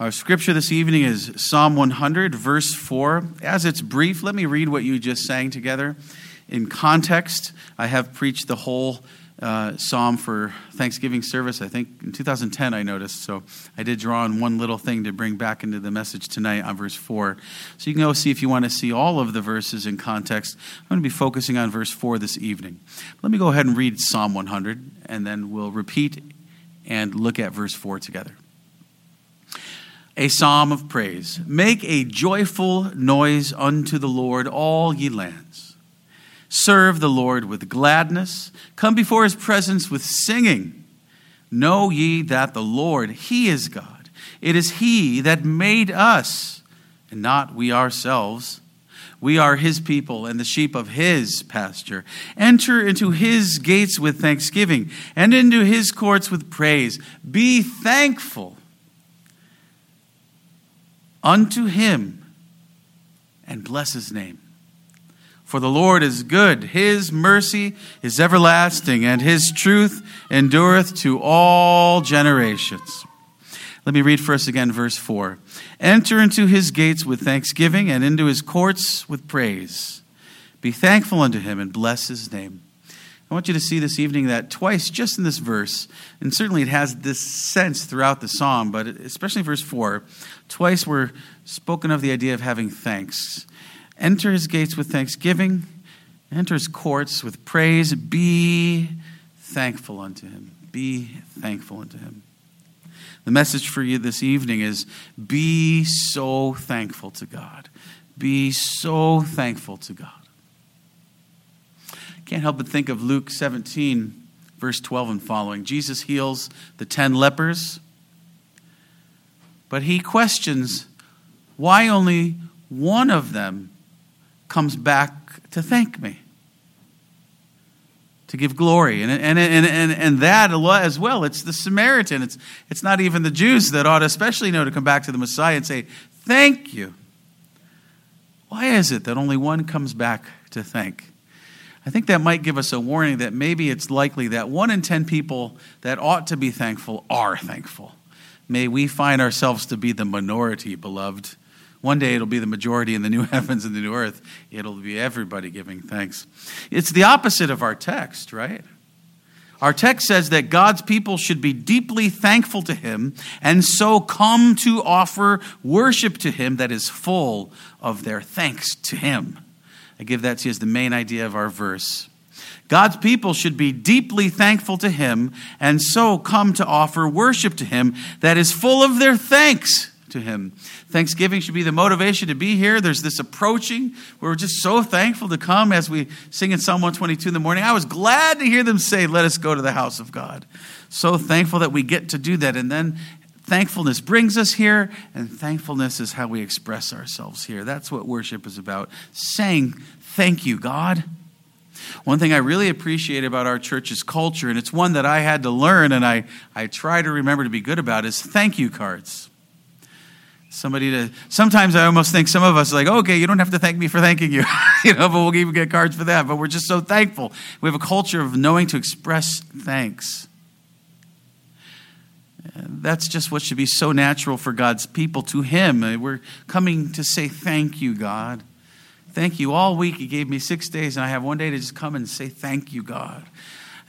Our scripture this evening is Psalm 100, verse 4. As it's brief, let me read what you just sang together. In context, I have preached the whole uh, psalm for Thanksgiving service, I think in 2010, I noticed. So I did draw on one little thing to bring back into the message tonight on verse 4. So you can go see if you want to see all of the verses in context. I'm going to be focusing on verse 4 this evening. Let me go ahead and read Psalm 100, and then we'll repeat and look at verse 4 together. A psalm of praise. Make a joyful noise unto the Lord, all ye lands. Serve the Lord with gladness. Come before his presence with singing. Know ye that the Lord, he is God. It is he that made us, and not we ourselves. We are his people and the sheep of his pasture. Enter into his gates with thanksgiving and into his courts with praise. Be thankful unto him and bless his name. For the Lord is good, his mercy is everlasting, and his truth endureth to all generations. Let me read first again verse 4. Enter into his gates with thanksgiving, and into his courts with praise. Be thankful unto him, and bless his name. I want you to see this evening that twice, just in this verse, and certainly it has this sense throughout the psalm, but especially verse 4, twice we're spoken of the idea of having thanks. Enter his gates with thanksgiving, enter his courts with praise. Be thankful unto him. Be thankful unto him. The message for you this evening is be so thankful to God. Be so thankful to God. Can't help but think of Luke 17, verse 12 and following. Jesus heals the 10 lepers, but he questions why only one of them comes back to thank me, to give glory. And, and, and, and, and that as well, it's the Samaritan. It's, it's not even the Jews that ought to especially know to come back to the Messiah and say, Thank you. Why is it that only one comes back to thank? I think that might give us a warning that maybe it's likely that one in ten people that ought to be thankful are thankful. May we find ourselves to be the minority, beloved, one day it'll be the majority in the new heavens and the new earth. It'll be everybody giving thanks. It's the opposite of our text, right? Our text says that God's people should be deeply thankful to Him and so come to offer worship to Him that is full of their thanks to Him. I give that to you as the main idea of our verse. God's people should be deeply thankful to Him and so come to offer worship to Him that is full of their thanks to Him. Thanksgiving should be the motivation to be here. There's this approaching. We're just so thankful to come as we sing in Psalm 122 in the morning. I was glad to hear them say, Let us go to the house of God. So thankful that we get to do that. And then thankfulness brings us here, and thankfulness is how we express ourselves here. That's what worship is about saying, Thank you, God. One thing I really appreciate about our church's culture, and it's one that I had to learn and I, I try to remember to be good about, is thank you cards somebody to sometimes i almost think some of us are like okay you don't have to thank me for thanking you you know but we'll even get cards for that but we're just so thankful we have a culture of knowing to express thanks that's just what should be so natural for god's people. To him eh, we're coming to say thank you god. Thank you. All week you gave me six days and i have one day to just come and say thank you god.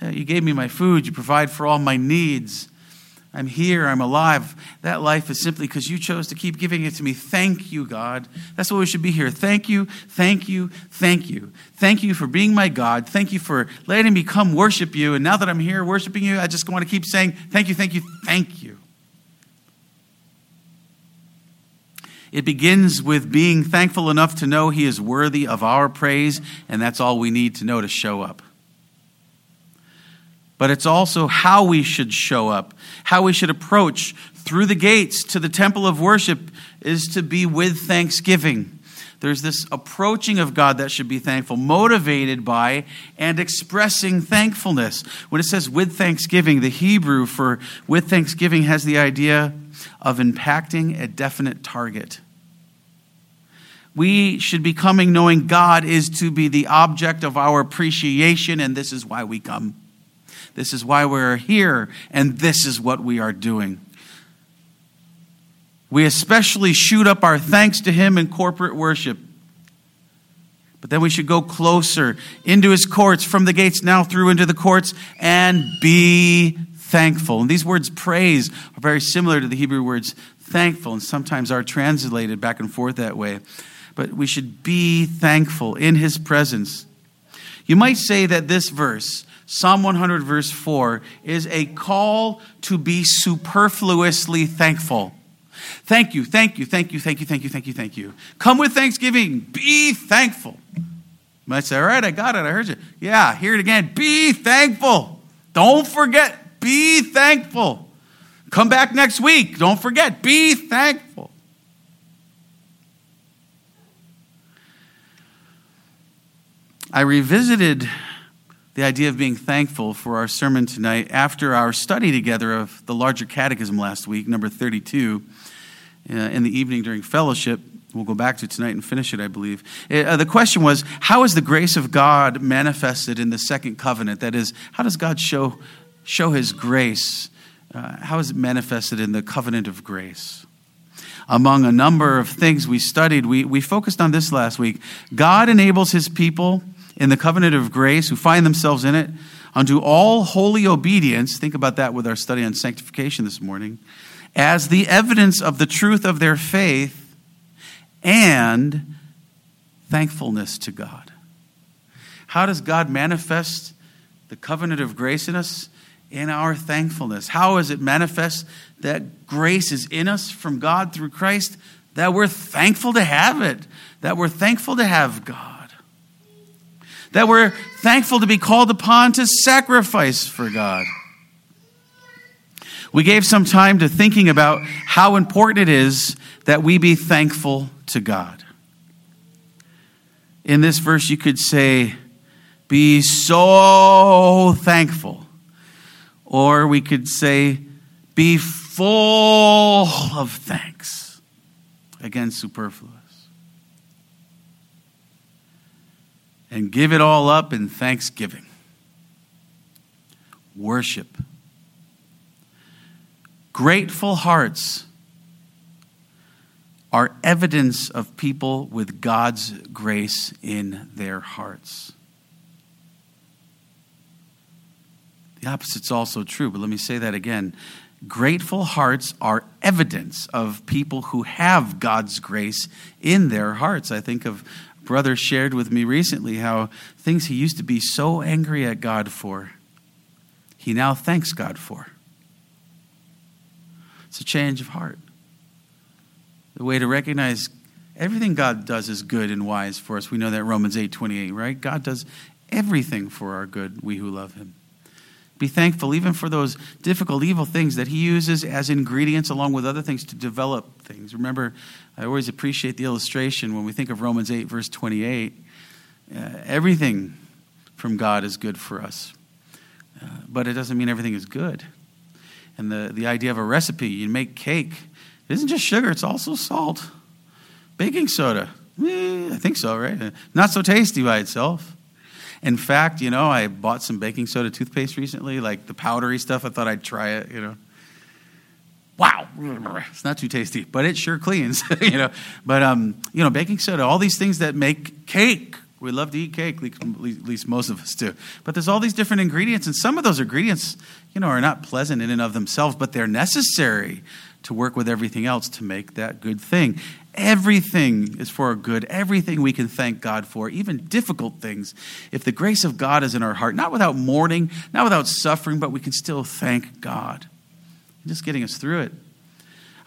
Eh, you gave me my food. You provide for all my needs I'm here, I'm alive. That life is simply because you chose to keep giving it to me. Thank you, God. That's what we should be here. Thank you, thank you, thank you. Thank you for being my God. Thank you for letting me come worship you. And now that I'm here worshiping you, I just want to keep saying, thank you, thank you, thank you. It begins with being thankful enough to know He is worthy of our praise, and that's all we need to know to show up but it's also how we should show up, how we should approach through the gates to the temple of worship is to be with thanksgiving. There's this approaching of God that should be thankful, motivated by and expressing thankfulness. When it says with thanksgiving, the Hebrew for with thanksgiving has the idea of impacting a definite target. We should be coming knowing God is to be the object of our appreciation, and this is why we come. This is why we're here, and this is what we are doing. We especially shoot up our thanks to Him in corporate worship. But then we should go closer into His courts, from the gates now through into the courts, and be thankful. And these words, praise, are very similar to the Hebrew words thankful, and sometimes are translated back and forth that way. But we should be thankful in His presence. You might say that this verse, Psalm 100, verse 4, is a call to be superfluously thankful. Thank you, thank you, thank you, thank you, thank you, thank you, thank you. Come with thanksgiving. Be thankful. You might say, all right, I got it, I heard you. Yeah, hear it again. Be thankful. Don't forget, be thankful. Come back next week. Don't forget, be thankful. I revisited the idea of being thankful for our sermon tonight after our study together of the larger catechism last week, number 32, uh, in the evening during fellowship. We'll go back to tonight and finish it, I believe. Uh, the question was how is the grace of God manifested in the second covenant? That is, how does God show, show his grace? Uh, how is it manifested in the covenant of grace? Among a number of things we studied, we, we focused on this last week. God enables his people in the covenant of grace who find themselves in it unto all holy obedience. Think about that with our study on sanctification this morning. As the evidence of the truth of their faith and thankfulness to God. How does God manifest the covenant of grace in us? In our thankfulness. How is it manifest that grace is in us from God through Christ? That we're thankful to have it, that we're thankful to have God that we're thankful to be called upon to sacrifice for God. We gave some time to thinking about how important it is that we be thankful to God. In this verse, you could say, Be so thankful. Or we could say, Be full of thanks. Again, superfluous. And give it all up in thanksgiving. Worship. Grateful hearts are evidence of people with God's grace in their hearts. The opposite's also true, but let me say that again. Grateful hearts are evidence of people who have God's grace in their hearts. I think of brother shared with me recently how things he used to be so angry at God for, he now thanks God for. It's a change of heart. The way to recognize everything God does is good and wise for us. We know that Romans 8 28, right? God does everything for our good, we who love him. Be thankful even for those difficult, evil things that he uses as ingredients along with other things to develop things. Remember, I always appreciate the illustration when we think of Romans 8, verse 28. Uh, everything from God is good for us, uh, but it doesn't mean everything is good. And the, the idea of a recipe, you make cake, it isn't just sugar, it's also salt. Baking soda, eh, I think so, right? Not so tasty by itself. In fact, you know, I bought some baking soda toothpaste recently, like the powdery stuff. I thought I'd try it, you know. Wow, it's not too tasty, but it sure cleans, you know. But um, you know, baking soda, all these things that make cake. We love to eat cake, at least most of us do. But there's all these different ingredients, and some of those ingredients, you know, are not pleasant in and of themselves, but they're necessary to work with everything else to make that good thing. Everything is for our good. Everything we can thank God for, even difficult things. If the grace of God is in our heart, not without mourning, not without suffering, but we can still thank God. Just getting us through it.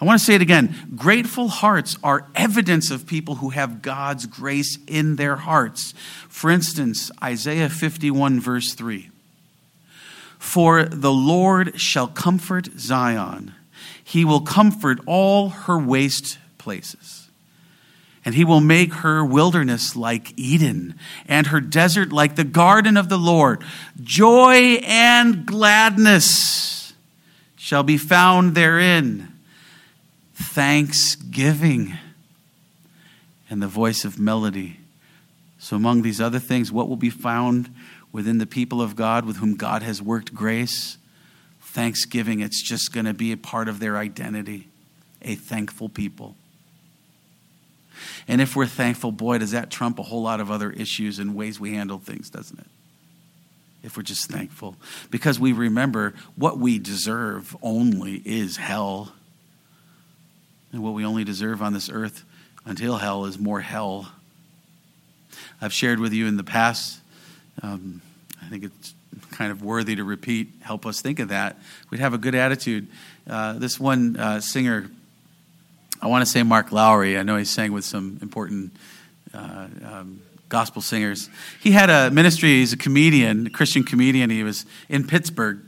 I want to say it again. Grateful hearts are evidence of people who have God's grace in their hearts. For instance, Isaiah 51, verse 3. For the Lord shall comfort Zion, he will comfort all her waste places and he will make her wilderness like Eden, and her desert like the garden of the Lord. Joy and gladness shall be found therein, thanksgiving and the voice of melody. So, among these other things, what will be found within the people of God with whom God has worked grace? Thanksgiving. It's just going to be a part of their identity. a thankful people. And if we're thankful, boy, does that trump a whole lot of other issues and ways we handle things, doesn't it? If we're just thankful. Because we remember what we deserve only is hell. And what we only deserve on this earth until hell is more hell. I've shared with you in the past, um, I think it's kind of worthy to repeat, help us think of that. We'd have a good attitude. Uh, this one uh, singer, I want to say Mark Lowry, I know he sang with some important uh, um, gospel singers. He had a ministry, he's a comedian, a Christian comedian. He was in Pittsburgh.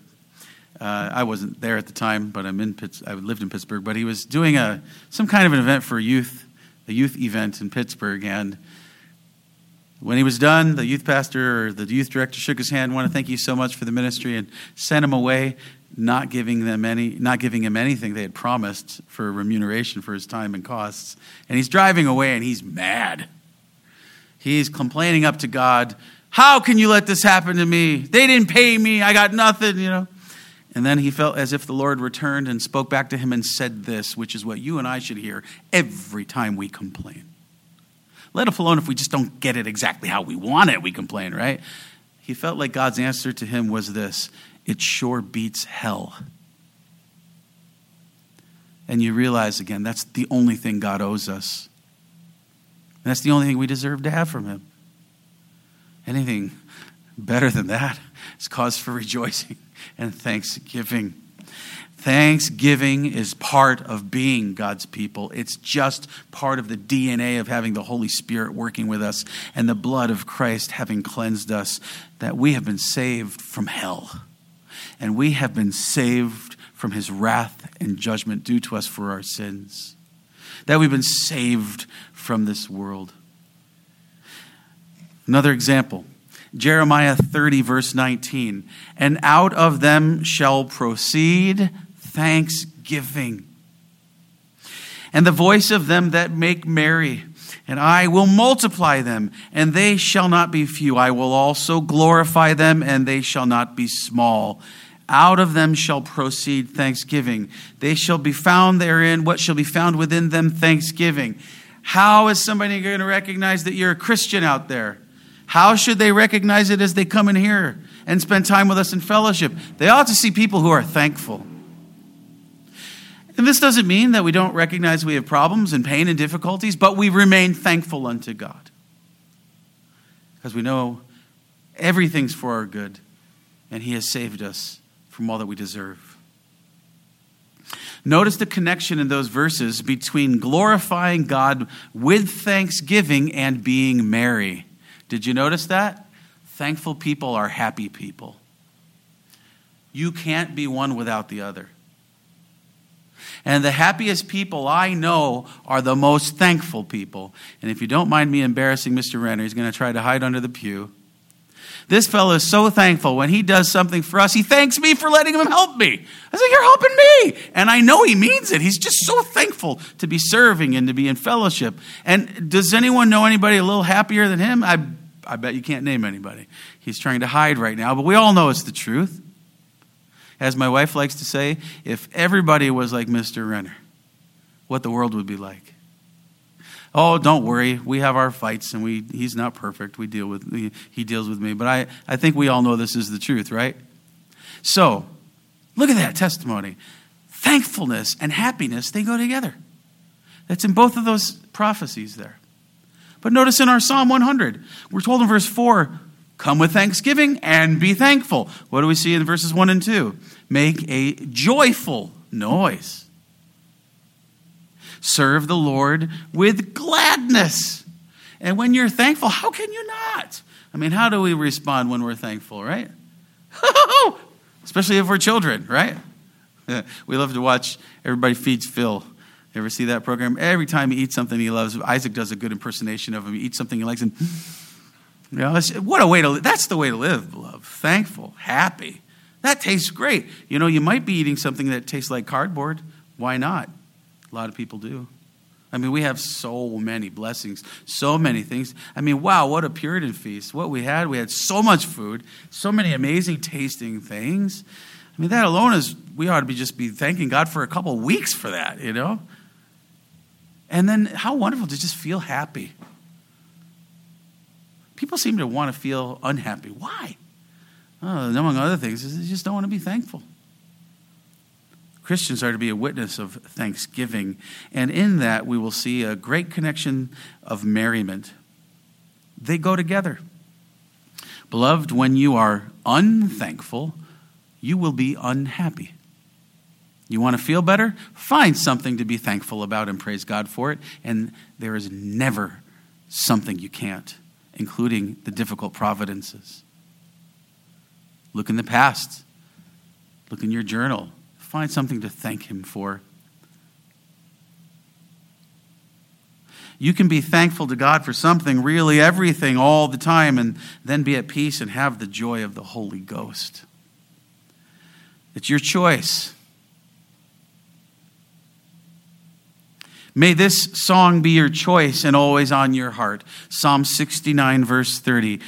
Uh, I wasn't there at the time, but I'm in Pitts, I lived in Pittsburgh. But he was doing a, some kind of an event for youth, a youth event in Pittsburgh. And when he was done, the youth pastor or the youth director shook his hand, want to thank you so much for the ministry, and sent him away, not giving them any, not giving him anything they had promised for remuneration for his time and costs. And he's driving away, and he's mad. He's complaining up to God, "How can you let this happen to me? They didn't pay me. I got nothing." You know. And then he felt as if the Lord returned and spoke back to him and said this, which is what you and I should hear every time we complain let alone if we just don't get it exactly how we want it, we complain, right? He felt like God's answer to him was this it sure beats hell. And you realize again, that's the only thing God owes us. And that's the only thing we deserve to have from Him. Anything better than that is cause for rejoicing and thanksgiving. Thanksgiving is part of being God's people. It's just part of the DNA of having the Holy Spirit working with us and the blood of Christ having cleansed us, that we have been saved from hell. And we have been saved from his wrath and judgment due to us for our sins. That we've been saved from this world. Another example Jeremiah 30, verse 19. And out of them shall proceed thanksgiving. And the voice of them that make merry, and I will multiply them, and they shall not be few. I will also glorify them, and they shall not be small. Out of them shall proceed thanksgiving. They shall be found therein. What shall be found within them? Thanksgiving. How is somebody going to recognize that you're a Christian out there? How should they recognize it as they come in here and spend time with us in fellowship? They ought to see people who are thankful. And this doesn't mean that we don't recognize we have problems and pain and difficulties, but we remain thankful unto God. Because we know everything's for our good, and He has saved us from all that we deserve. Notice the connection in those verses between glorifying God with thanksgiving and being merry. Did you notice that? Thankful people are happy people. You can't be one without the other. And the happiest people I know are the most thankful people. And if you don't mind me embarrassing Mr. Renner, he's going to try to hide under the pew. This fellow is so thankful when he does something for us. He thanks me for letting him help me. I say, You're helping me. And I know he means it. He's just so thankful to be serving and to be in fellowship. And does anyone know anybody a little happier than him? I, I bet you can't name anybody. He's trying to hide right now, but we all know it's the truth. As my wife likes to say, if everybody was like Mr. Renner, what the world would be like. Oh, don't worry. We have our fights, and we, he's not perfect. We deal with, he, he deals with me. But I, I think we all know this is the truth, right? So, look at that testimony. Thankfulness and happiness, they go together. That's in both of those prophecies there. But notice in our Psalm 100, we're told in verse 4 Come with thanksgiving and be thankful. What do we see in verses 1 and 2? Make a joyful noise. Serve the Lord with gladness. And when you're thankful, how can you not? I mean, how do we respond when we're thankful, right? Especially if we're children, right? We love to watch Everybody Feeds Phil. You ever see that program? Every time he eats something he loves, Isaac does a good impersonation of him. He eats something he likes and you know, what a way to live. That's the way to live, love. Thankful, happy. That tastes great. You know, you might be eating something that tastes like cardboard. Why not? A lot of people do. I mean, we have so many blessings, so many things. I mean, wow, what a Puritan feast. What we had, we had so much food, so many amazing tasting things. I mean, that alone is, we ought to be just be thanking God for a couple weeks for that, you know? And then how wonderful to just feel happy. People seem to want to feel unhappy. Why? Oh, among other things, they just don't want to be thankful. Christians are to be a witness of thanksgiving, and in that we will see a great connection of merriment. They go together. Beloved, when you are unthankful, you will be unhappy. You want to feel better? Find something to be thankful about and praise God for it. And there is never something you can't, including the difficult providences. Look in the past, look in your journal, find something to thank Him for. You can be thankful to God for something, really everything, all the time, and then be at peace and have the joy of the Holy Ghost. It's your choice. May this song be your choice and always on your heart. Psalm 69, verse 30.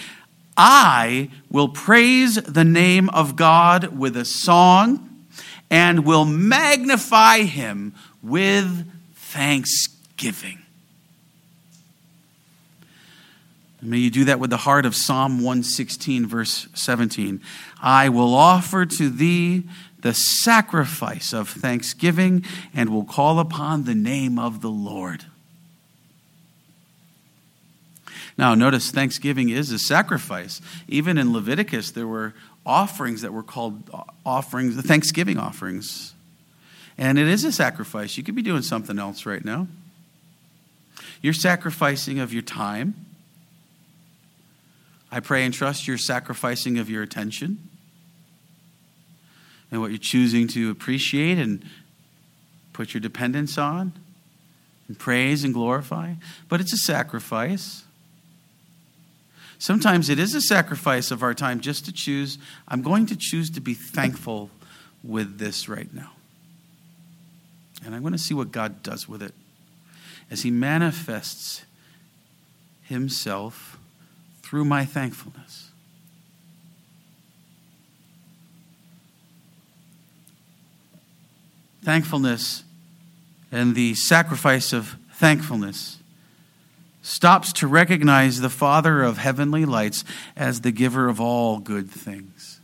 I will praise the name of God with a song and will magnify him with thanksgiving. May you do that with the heart of Psalm 116, verse 17. I will offer to thee the sacrifice of thanksgiving and will call upon the name of the Lord. Now, notice thanksgiving is a sacrifice. Even in Leviticus, there were offerings that were called uh, offerings, the thanksgiving offerings. And it is a sacrifice. You could be doing something else right now. You're sacrificing of your time I pray and trust you're sacrificing of your attention and what you're choosing to appreciate and put your dependence on and praise and glorify. But it's a sacrifice. Sometimes it is a sacrifice of our time just to choose, I'm going to choose to be thankful with this right now. And I'm going to see what God does with it as He manifests Himself through my thankfulness. Thankfulness and the sacrifice of thankfulness stops to recognize the Father of heavenly lights as the giver of all good things.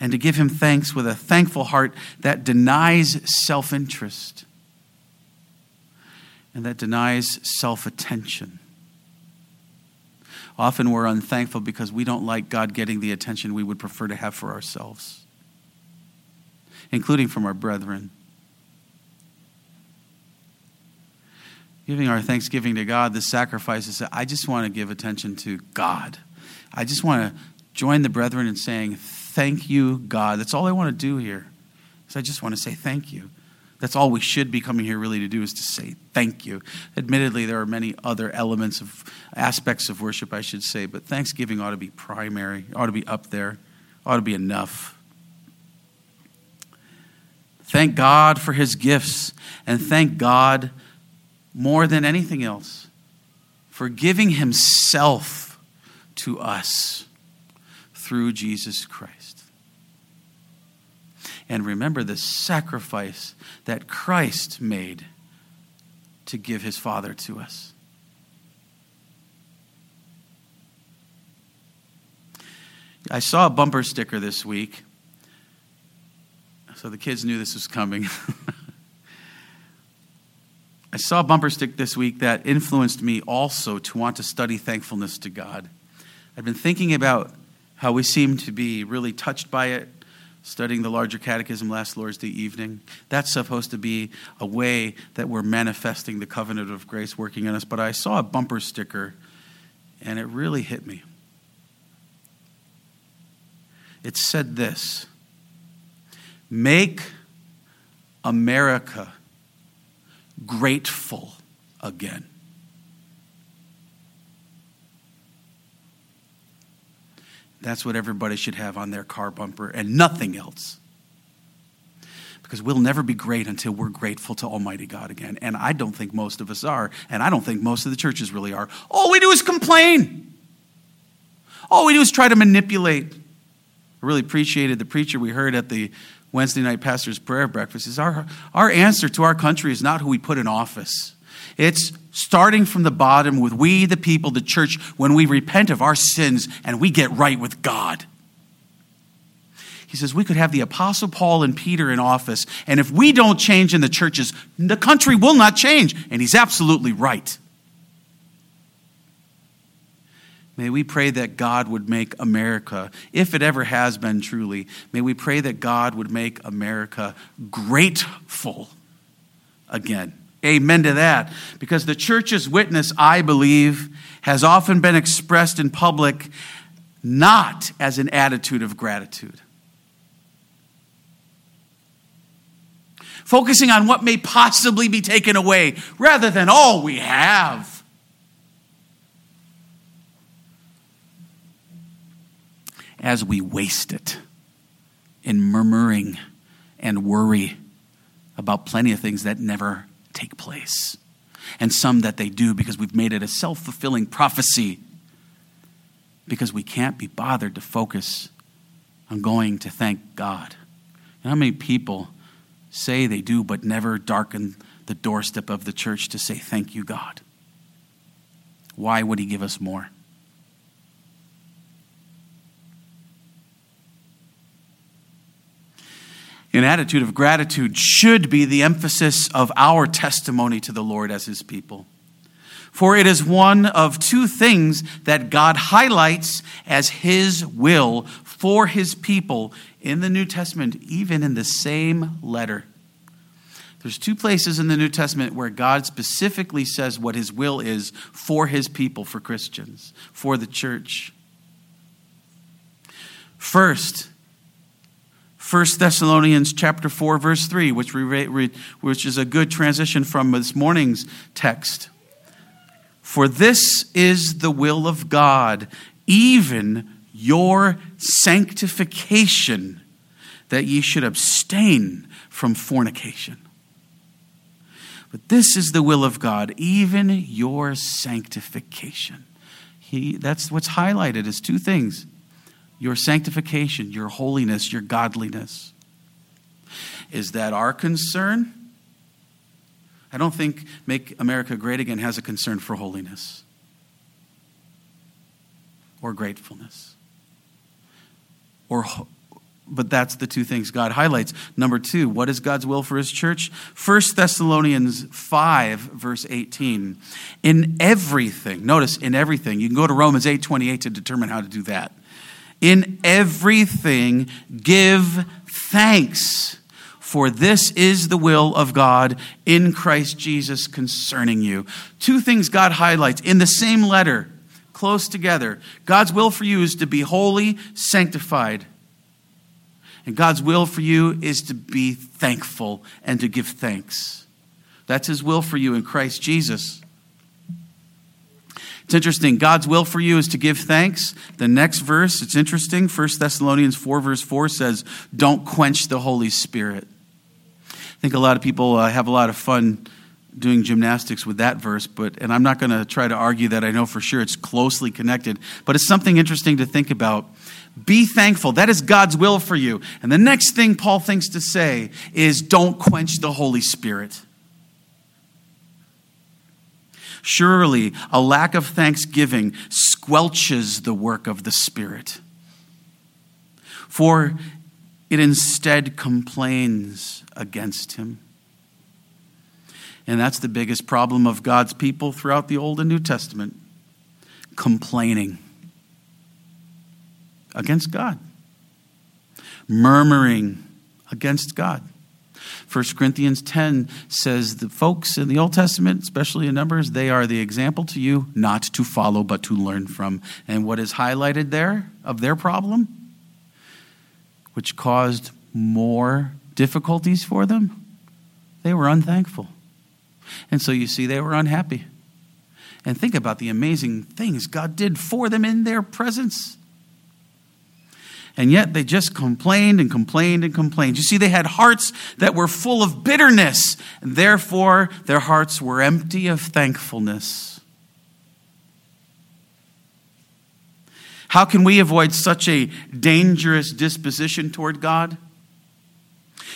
And to give him thanks with a thankful heart that denies self interest and that denies self attention. Often we're unthankful because we don't like God getting the attention we would prefer to have for ourselves, including from our brethren. Giving our thanksgiving to God, the sacrifice is I just want to give attention to God. I just want to join the brethren in saying, Thank you, God. That's all I want to do here. Is I just want to say thank you. That's all we should be coming here really to do is to say thank you. Admittedly, there are many other elements of aspects of worship, I should say, but thanksgiving ought to be primary, ought to be up there, ought to be enough. Thank God for his gifts, and thank God more than anything else for giving himself to us through Jesus Christ. And remember the sacrifice that Christ made to give his Father to us. I saw a bumper sticker this week, so the kids knew this was coming. I saw a bumper stick this week that influenced me also to want to study thankfulness to God. I've been thinking about how we seem to be really touched by it, studying the larger catechism last Lord's Day evening. That's supposed to be a way that we're manifesting the covenant of grace working in us. But I saw a bumper sticker and it really hit me. It said this Make America grateful again. That's what everybody should have on their car bumper and nothing else. Because we'll never be great until we're grateful to Almighty God again. And I don't think most of us are. And I don't think most of the churches really are. All we do is complain. All we do is try to manipulate. I really appreciated the preacher we heard at the Wednesday night pastor's prayer breakfast is our, our answer to our country is not who we put in office. It's starting from the bottom with we, the people, the church, when we repent of our sins and we get right with God. He says we could have the Apostle Paul and Peter in office, and if we don't change in the churches, the country will not change. And he's absolutely right. May we pray that God would make America, if it ever has been truly, may we pray that God would make America grateful again. Amen to that. Because the church's witness, I believe, has often been expressed in public not as an attitude of gratitude. Focusing on what may possibly be taken away rather than all we have. As we waste it in murmuring and worry about plenty of things that never take place, and some that they do because we've made it a self fulfilling prophecy because we can't be bothered to focus on going to thank God. Know how many people say they do, but never darken the doorstep of the church to say, Thank you, God? Why would He give us more? An attitude of gratitude should be the emphasis of our testimony to the Lord as his people. For it is one of two things that God highlights as his will for his people in the New Testament, even in the same letter. There's two places in the New Testament where God specifically says what his will is for his people, for Christians, for the church. First, 1 Thessalonians chapter 4 verse 3 which we read, which is a good transition from this morning's text. For this is the will of God, even your sanctification, that ye should abstain from fornication. But this is the will of God, even your sanctification. He, that's what's highlighted as two things your sanctification, your holiness, your godliness. Is that our concern? I don't think Make America Great Again has a concern for holiness or gratefulness. Or but that's the two things God highlights. Number 2, what is God's will for his church? 1 Thessalonians 5 verse 18. In everything, notice in everything. You can go to Romans 8:28 to determine how to do that. In everything, give thanks, for this is the will of God in Christ Jesus concerning you. Two things God highlights in the same letter, close together. God's will for you is to be holy, sanctified. And God's will for you is to be thankful and to give thanks. That's His will for you in Christ Jesus. It's interesting. God's will for you is to give thanks. The next verse, it's interesting. 1 Thessalonians 4, verse 4 says, Don't quench the Holy Spirit. I think a lot of people uh, have a lot of fun doing gymnastics with that verse, but and I'm not going to try to argue that I know for sure it's closely connected, but it's something interesting to think about. Be thankful. That is God's will for you. And the next thing Paul thinks to say is don't quench the Holy Spirit. Surely a lack of thanksgiving squelches the work of the Spirit, for it instead complains against him. And that's the biggest problem of God's people throughout the Old and New Testament complaining against God, murmuring against God. 1 Corinthians 10 says the folks in the Old Testament, especially in Numbers, they are the example to you not to follow but to learn from. And what is highlighted there of their problem, which caused more difficulties for them, they were unthankful. And so you see, they were unhappy. And think about the amazing things God did for them in their presence. And yet they just complained and complained and complained. You see, they had hearts that were full of bitterness, and therefore their hearts were empty of thankfulness. How can we avoid such a dangerous disposition toward God?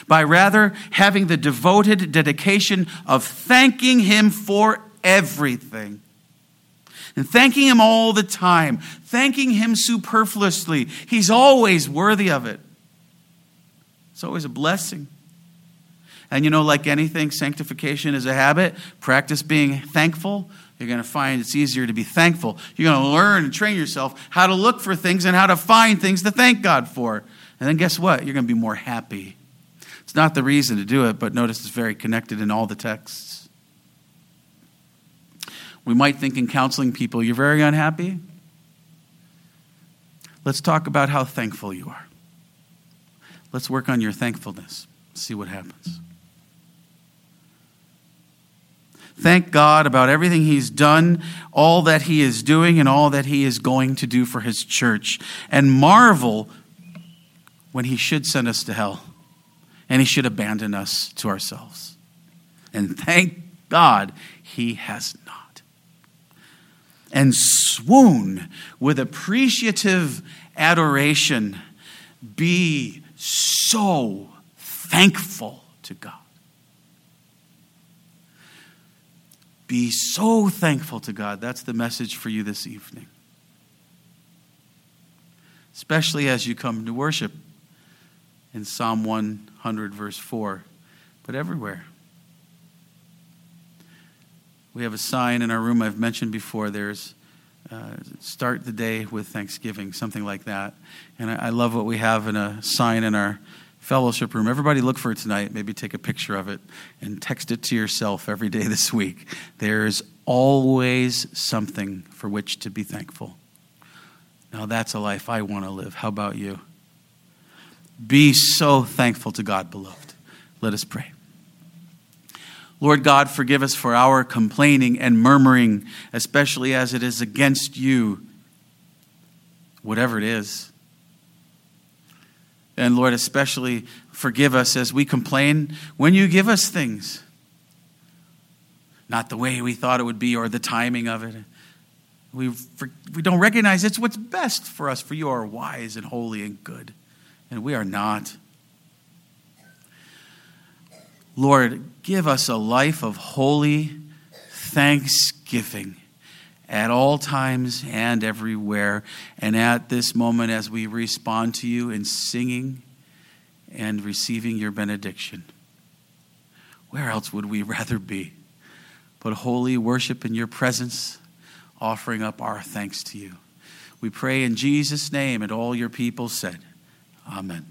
by rather having the devoted dedication of thanking Him for everything. And thanking Him all the time, thanking Him superfluously. He's always worthy of it. It's always a blessing. And you know, like anything, sanctification is a habit. Practice being thankful. You're going to find it's easier to be thankful. You're going to learn and train yourself how to look for things and how to find things to thank God for. And then guess what? You're going to be more happy. It's not the reason to do it, but notice it's very connected in all the texts. We might think in counseling people, you're very unhappy. Let's talk about how thankful you are. Let's work on your thankfulness, see what happens. Thank God about everything He's done, all that He is doing, and all that He is going to do for His church. And marvel when He should send us to hell and He should abandon us to ourselves. And thank God He has not. And swoon with appreciative adoration. Be so thankful to God. Be so thankful to God. That's the message for you this evening. Especially as you come to worship in Psalm 100, verse 4, but everywhere. We have a sign in our room I've mentioned before. There's uh, start the day with thanksgiving, something like that. And I, I love what we have in a sign in our fellowship room. Everybody look for it tonight. Maybe take a picture of it and text it to yourself every day this week. There's always something for which to be thankful. Now, that's a life I want to live. How about you? Be so thankful to God, beloved. Let us pray. Lord God, forgive us for our complaining and murmuring, especially as it is against you, whatever it is. And Lord, especially forgive us as we complain when you give us things. Not the way we thought it would be or the timing of it. We, we don't recognize it's what's best for us, for you are wise and holy and good, and we are not. Lord, give us a life of holy thanksgiving at all times and everywhere. And at this moment, as we respond to you in singing and receiving your benediction, where else would we rather be? But holy worship in your presence, offering up our thanks to you. We pray in Jesus' name, and all your people said, Amen.